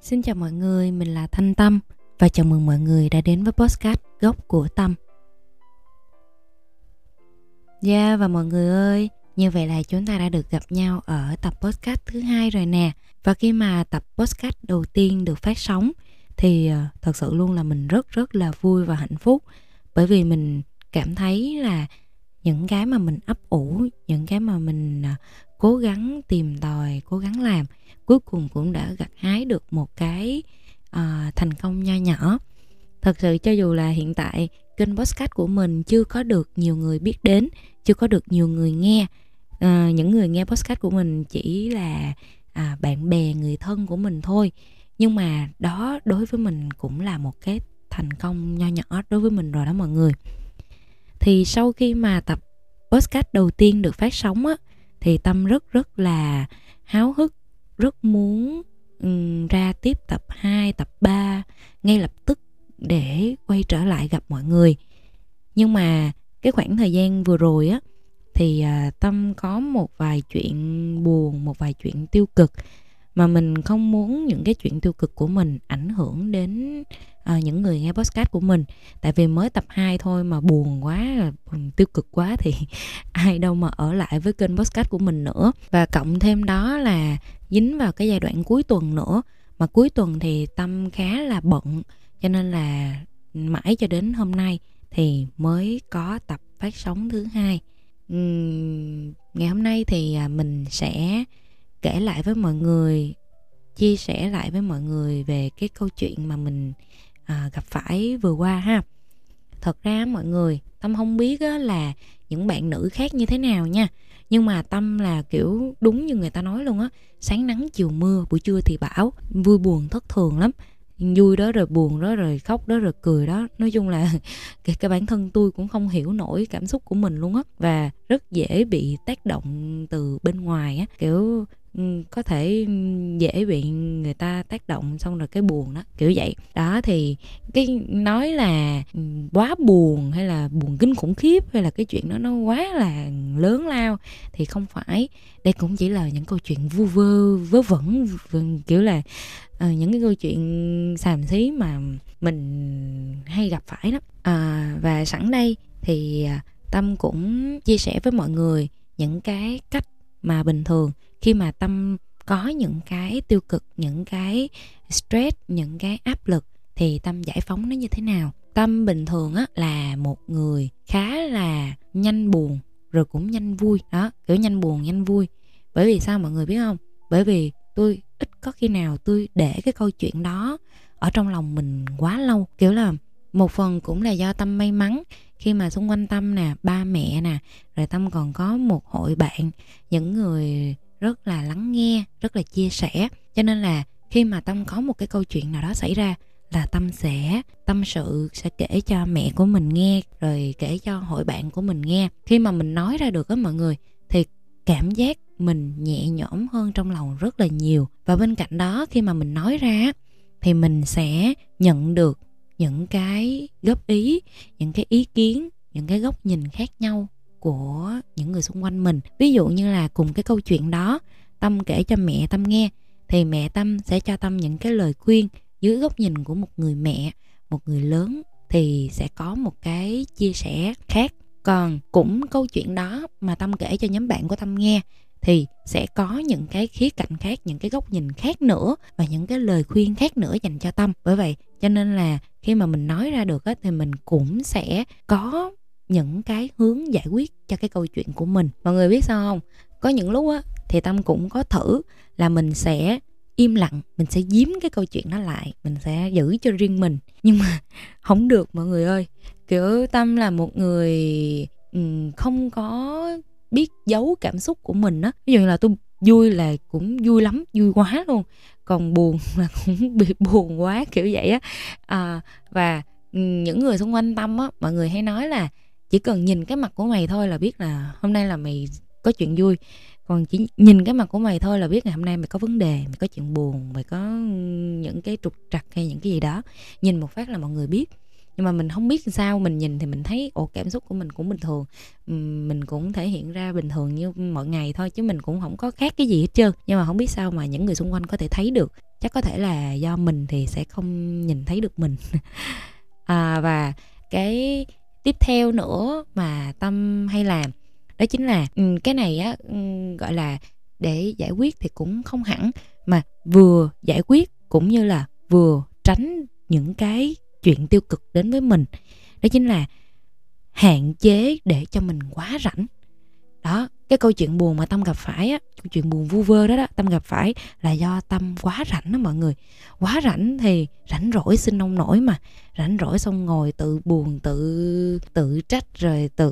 Xin chào mọi người, mình là Thanh Tâm và chào mừng mọi người đã đến với podcast Gốc của Tâm. Yeah, và mọi người ơi, như vậy là chúng ta đã được gặp nhau ở tập podcast thứ hai rồi nè. Và khi mà tập podcast đầu tiên được phát sóng thì ờ, thật sự luôn là mình rất rất là vui và hạnh phúc bởi vì mình cảm thấy là những cái mà mình ấp ủ, những cái mà mình ờ, cố gắng tìm tòi, cố gắng làm. Cuối cùng cũng đã gặt hái được một cái uh, thành công nho nhỏ. Thật sự cho dù là hiện tại kênh podcast của mình chưa có được nhiều người biết đến chưa có được nhiều người nghe. Uh, những người nghe podcast của mình chỉ là à, bạn bè người thân của mình thôi. Nhưng mà đó đối với mình cũng là một cái thành công nho nhỏ đối với mình rồi đó mọi người. Thì sau khi mà tập podcast đầu tiên được phát sóng á thì tâm rất rất là háo hức rất muốn um, ra tiếp tập 2, tập 3 ngay lập tức để quay trở lại gặp mọi người. Nhưng mà cái khoảng thời gian vừa rồi á thì uh, Tâm có một vài chuyện buồn, một vài chuyện tiêu cực mà mình không muốn những cái chuyện tiêu cực của mình ảnh hưởng đến à, những người nghe podcast của mình. Tại vì mới tập 2 thôi mà buồn quá tiêu cực quá thì ai đâu mà ở lại với kênh podcast của mình nữa. Và cộng thêm đó là dính vào cái giai đoạn cuối tuần nữa. Mà cuối tuần thì tâm khá là bận cho nên là mãi cho đến hôm nay thì mới có tập phát sóng thứ hai. Uhm, ngày hôm nay thì à, mình sẽ kể lại với mọi người chia sẻ lại với mọi người về cái câu chuyện mà mình à, gặp phải vừa qua ha. Thật ra mọi người tâm không biết á, là những bạn nữ khác như thế nào nha. Nhưng mà tâm là kiểu đúng như người ta nói luôn á sáng nắng chiều mưa buổi trưa thì bão. Vui buồn thất thường lắm. Vui đó rồi buồn đó rồi khóc đó rồi cười đó. Nói chung là cái, cái bản thân tôi cũng không hiểu nổi cảm xúc của mình luôn á. Và rất dễ bị tác động từ bên ngoài á. Kiểu Ừ, có thể ừ, dễ bị người ta tác động xong rồi cái buồn đó kiểu vậy. Đó thì cái nói là ừ, quá buồn hay là buồn kinh khủng khiếp hay là cái chuyện đó nó quá là lớn lao thì không phải. Đây cũng chỉ là những câu chuyện vu vơ vớ vẩn kiểu là uh, những cái câu chuyện xàm xí mà mình hay gặp phải đó. À, và sẵn đây thì à, tâm cũng chia sẻ với mọi người những cái cách mà bình thường, khi mà tâm có những cái tiêu cực, những cái stress, những cái áp lực, thì tâm giải phóng nó như thế nào? Tâm bình thường á, là một người khá là nhanh buồn, rồi cũng nhanh vui. Đó, kiểu nhanh buồn, nhanh vui. Bởi vì sao mọi người biết không? Bởi vì tôi ít có khi nào tôi để cái câu chuyện đó ở trong lòng mình quá lâu. Kiểu là một phần cũng là do tâm may mắn khi mà xung quanh tâm nè, ba mẹ nè, rồi tâm còn có một hội bạn, những người rất là lắng nghe, rất là chia sẻ. Cho nên là khi mà tâm có một cái câu chuyện nào đó xảy ra là tâm sẽ, tâm sự sẽ kể cho mẹ của mình nghe, rồi kể cho hội bạn của mình nghe. Khi mà mình nói ra được á mọi người, thì cảm giác mình nhẹ nhõm hơn trong lòng rất là nhiều. Và bên cạnh đó, khi mà mình nói ra thì mình sẽ nhận được những cái góp ý, những cái ý kiến, những cái góc nhìn khác nhau của những người xung quanh mình. Ví dụ như là cùng cái câu chuyện đó, tâm kể cho mẹ tâm nghe, thì mẹ tâm sẽ cho tâm những cái lời khuyên dưới góc nhìn của một người mẹ, một người lớn, thì sẽ có một cái chia sẻ khác. Còn cũng câu chuyện đó mà tâm kể cho nhóm bạn của tâm nghe thì sẽ có những cái khía cạnh khác những cái góc nhìn khác nữa và những cái lời khuyên khác nữa dành cho tâm. Bởi vậy cho nên là khi mà mình nói ra được á, thì mình cũng sẽ có những cái hướng giải quyết cho cái câu chuyện của mình. Mọi người biết sao không? Có những lúc á thì tâm cũng có thử là mình sẽ im lặng mình sẽ giếm cái câu chuyện đó lại mình sẽ giữ cho riêng mình. Nhưng mà không được mọi người ơi. Kiểu tâm là một người không có biết giấu cảm xúc của mình á. Ví dụ như là tôi vui là cũng vui lắm vui quá luôn. Còn buồn là cũng bị buồn quá kiểu vậy á. À, và những người xung quanh tâm á mọi người hay nói là chỉ cần nhìn cái mặt của mày thôi là biết là hôm nay là mày có chuyện vui. Còn chỉ nhìn cái mặt của mày thôi là biết ngày hôm nay mày có vấn đề mày có chuyện buồn mày có những cái trục trặc hay những cái gì đó. Nhìn một phát là mọi người biết nhưng mà mình không biết sao mình nhìn thì mình thấy ồ cảm xúc của mình cũng bình thường. Mình cũng thể hiện ra bình thường như mọi ngày thôi chứ mình cũng không có khác cái gì hết trơn. Nhưng mà không biết sao mà những người xung quanh có thể thấy được. Chắc có thể là do mình thì sẽ không nhìn thấy được mình. À, và cái tiếp theo nữa mà tâm hay làm đó chính là cái này á gọi là để giải quyết thì cũng không hẳn mà vừa giải quyết cũng như là vừa tránh những cái chuyện tiêu cực đến với mình. Đó chính là hạn chế để cho mình quá rảnh. Đó cái câu chuyện buồn mà tâm gặp phải á câu chuyện buồn vu vơ đó đó tâm gặp phải là do tâm quá rảnh đó mọi người. Quá rảnh thì rảnh rỗi xin ông nổi mà. Rảnh rỗi xong ngồi tự buồn tự tự trách rồi tự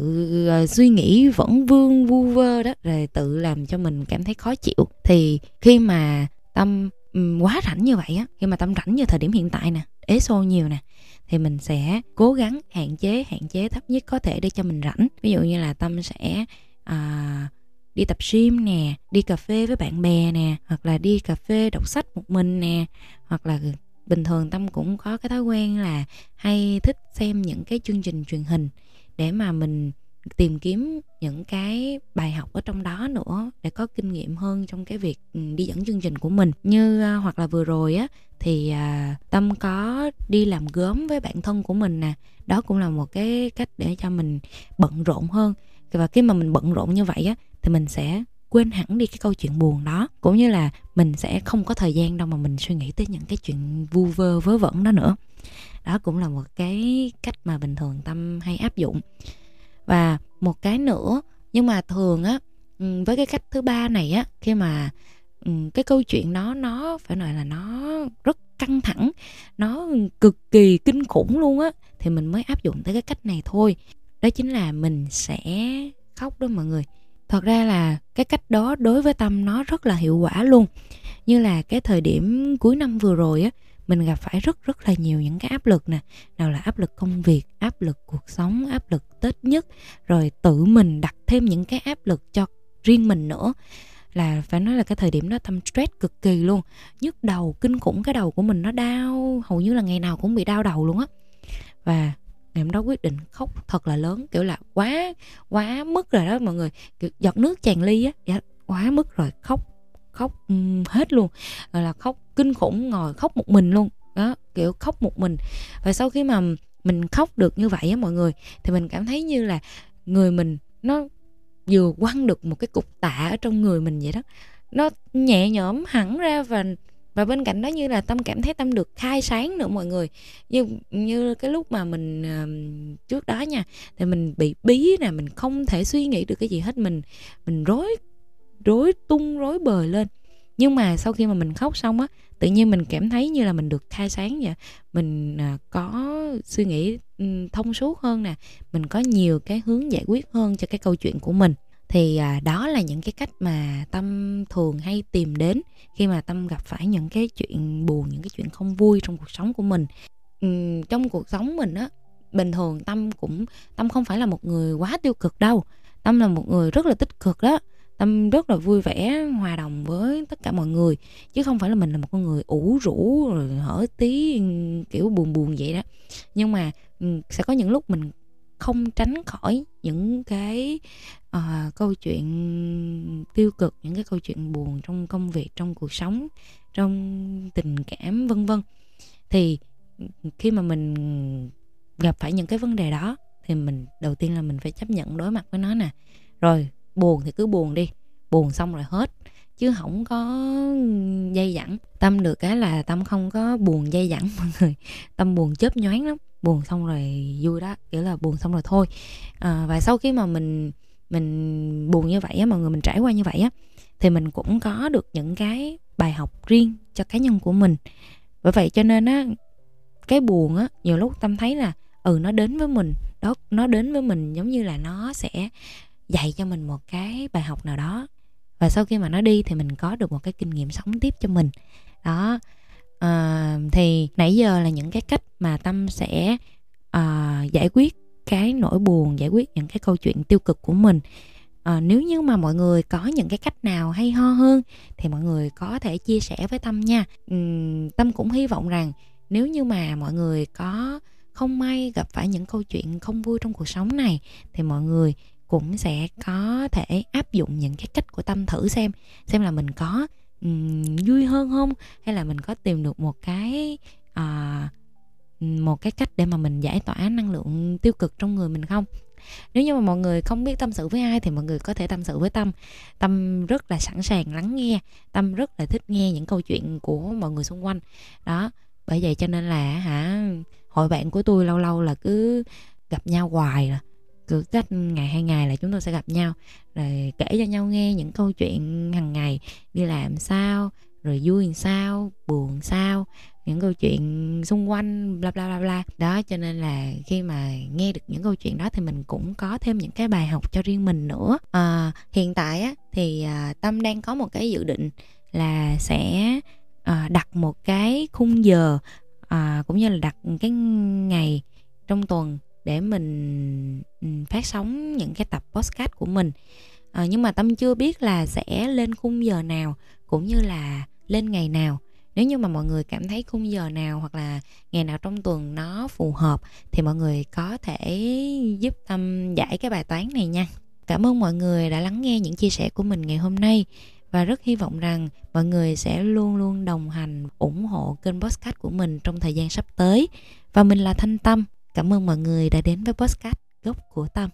uh, suy nghĩ vẫn vương vu vơ đó rồi tự làm cho mình cảm thấy khó chịu. Thì khi mà tâm quá rảnh như vậy á. Khi mà tâm rảnh như thời điểm hiện tại nè ế xô nhiều nè thì mình sẽ cố gắng hạn chế hạn chế thấp nhất có thể để cho mình rảnh. Ví dụ như là tâm sẽ à, đi tập gym nè đi cà phê với bạn bè nè hoặc là đi cà phê đọc sách một mình nè hoặc là bình thường tâm cũng có cái thói quen là hay thích xem những cái chương trình truyền hình để mà mình tìm kiếm những cái bài học ở trong đó nữa để có kinh nghiệm hơn trong cái việc ừ, đi dẫn chương trình của mình. Như à, hoặc là vừa rồi á thì à, tâm có đi làm gớm với bạn thân của mình nè. Đó cũng là một cái cách để cho mình bận rộn hơn. Và khi mà mình bận rộn như vậy á thì mình sẽ quên hẳn đi cái câu chuyện buồn đó. Cũng như là mình sẽ không có thời gian đâu mà mình suy nghĩ tới những cái chuyện vu vơ vớ vẩn đó nữa. Đó cũng là một cái cách mà bình thường tâm hay áp dụng và một cái nữa, nhưng mà thường á ừ, với cái cách thứ ba này á, khi mà ừ, cái câu chuyện đó nó phải nói là nó rất căng thẳng, nó cực kỳ kinh khủng luôn á, thì mình mới áp dụng tới cái cách này thôi. Đó chính là mình sẽ khóc đó mọi người. Thật ra là cái cách đó đối với tâm nó rất là hiệu quả luôn. Như là cái thời điểm cuối năm vừa rồi á mình gặp phải rất rất là nhiều những cái áp lực nè. Nào là áp lực công việc áp lực cuộc sống áp lực tết nhất. Rồi tự mình đặt thêm những cái áp lực cho riêng mình nữa. Là phải nói là cái thời điểm đó tâm stress cực kỳ luôn. Nhức đầu kinh khủng cái đầu của mình nó đau. Hầu như là ngày nào cũng bị đau đầu luôn á. Và ngày hôm đó quyết định khóc thật là lớn. Kiểu là quá quá mức rồi đó mọi người. Kiểu giọt nước tràn ly á. Dạ, quá mức rồi. Khóc khóc um, hết luôn. Rồi là khóc kinh khủng ngồi khóc một mình luôn. Đó kiểu khóc một mình. Và sau khi mà mình khóc được như vậy á mọi người thì mình cảm thấy như là người mình nó vừa quăng được một cái cục tạ ở trong người mình vậy đó. Nó nhẹ nhõm hẳn ra và và bên cạnh đó như là tâm cảm thấy tâm được khai sáng nữa mọi người. Như như cái lúc mà mình uh, trước đó nha thì mình bị bí nè mình không thể suy nghĩ được cái gì hết. Mình mình rối rối tung, rối bời lên. Nhưng mà sau khi mà mình khóc xong á, tự nhiên mình cảm thấy như là mình được khai sáng vậy. Mình à, có suy nghĩ thông suốt hơn nè. Mình có nhiều cái hướng giải quyết hơn cho cái câu chuyện của mình. Thì à, đó là những cái cách mà tâm thường hay tìm đến khi mà tâm gặp phải những cái chuyện buồn, những cái chuyện không vui trong cuộc sống của mình. Trong cuộc sống mình á, bình thường tâm cũng, tâm không phải là một người quá tiêu cực đâu. Tâm là một người rất là tích cực đó tâm rất là vui vẻ hòa đồng với tất cả mọi người. Chứ không phải là mình là một con người ủ rũ rồi hở tí kiểu buồn buồn vậy đó. Nhưng mà ừ, sẽ có những lúc mình không tránh khỏi những cái uh, câu chuyện tiêu cực những cái câu chuyện buồn trong công việc trong cuộc sống trong tình cảm vân vân. Thì ừ, khi mà mình gặp phải những cái vấn đề đó thì mình đầu tiên là mình phải chấp nhận đối mặt với nó nè. Rồi buồn thì cứ buồn đi. Buồn xong rồi hết. Chứ không có dây dẳng. Tâm được cái là tâm không có buồn dây dẳng mọi người. Tâm buồn chớp nhoáng lắm. Buồn xong rồi vui đó. Kiểu là buồn xong rồi thôi. À, và sau khi mà mình mình buồn như vậy á mọi người mình trải qua như vậy á thì mình cũng có được những cái bài học riêng cho cá nhân của mình. Bởi vậy cho nên á cái buồn á nhiều lúc tâm thấy là ừ nó đến với mình. Đó nó đến với mình giống như là nó sẽ dạy cho mình một cái bài học nào đó. Và sau khi mà nó đi thì mình có được một cái kinh nghiệm sống tiếp cho mình. Đó. À, thì nãy giờ là những cái cách mà tâm sẽ à, giải quyết cái nỗi buồn giải quyết những cái câu chuyện tiêu cực của mình. À, nếu như mà mọi người có những cái cách nào hay ho hơn thì mọi người có thể chia sẻ với tâm nha. Uhm, tâm cũng hy vọng rằng nếu như mà mọi người có không may gặp phải những câu chuyện không vui trong cuộc sống này thì mọi người cũng sẽ có thể áp dụng những cái cách của tâm thử xem xem là mình có um, vui hơn không hay là mình có tìm được một cái uh, một cái cách để mà mình giải tỏa năng lượng tiêu cực trong người mình không? Nếu như mà mọi người không biết tâm sự với ai thì mọi người có thể tâm sự với tâm. Tâm rất là sẵn sàng lắng nghe tâm rất là thích nghe những câu chuyện của mọi người xung quanh. Đó bởi vậy cho nên là hả hội bạn của tôi lâu lâu là cứ gặp nhau hoài rồi cứ cách ngày hai ngày là chúng tôi sẽ gặp nhau rồi kể cho nhau nghe những câu chuyện hàng ngày đi làm sao rồi vui làm sao buồn sao những câu chuyện xung quanh bla bla bla bla. Đó cho nên là khi mà nghe được những câu chuyện đó thì mình cũng có thêm những cái bài học cho riêng mình nữa. À, hiện tại á thì à, tâm đang có một cái dự định là sẽ à, đặt một cái khung giờ à, cũng như là đặt cái ngày trong tuần để mình ừ, phát sóng những cái tập podcast của mình. À, nhưng mà tâm chưa biết là sẽ lên khung giờ nào cũng như là lên ngày nào. Nếu như mà mọi người cảm thấy khung giờ nào hoặc là ngày nào trong tuần nó phù hợp thì mọi người có thể giúp tâm giải cái bài toán này nha. Cảm ơn mọi người đã lắng nghe những chia sẻ của mình ngày hôm nay. Và rất hy vọng rằng mọi người sẽ luôn luôn đồng hành ủng hộ kênh podcast của mình trong thời gian sắp tới. Và mình là thanh tâm cảm ơn mọi người đã đến với podcast gốc của tâm.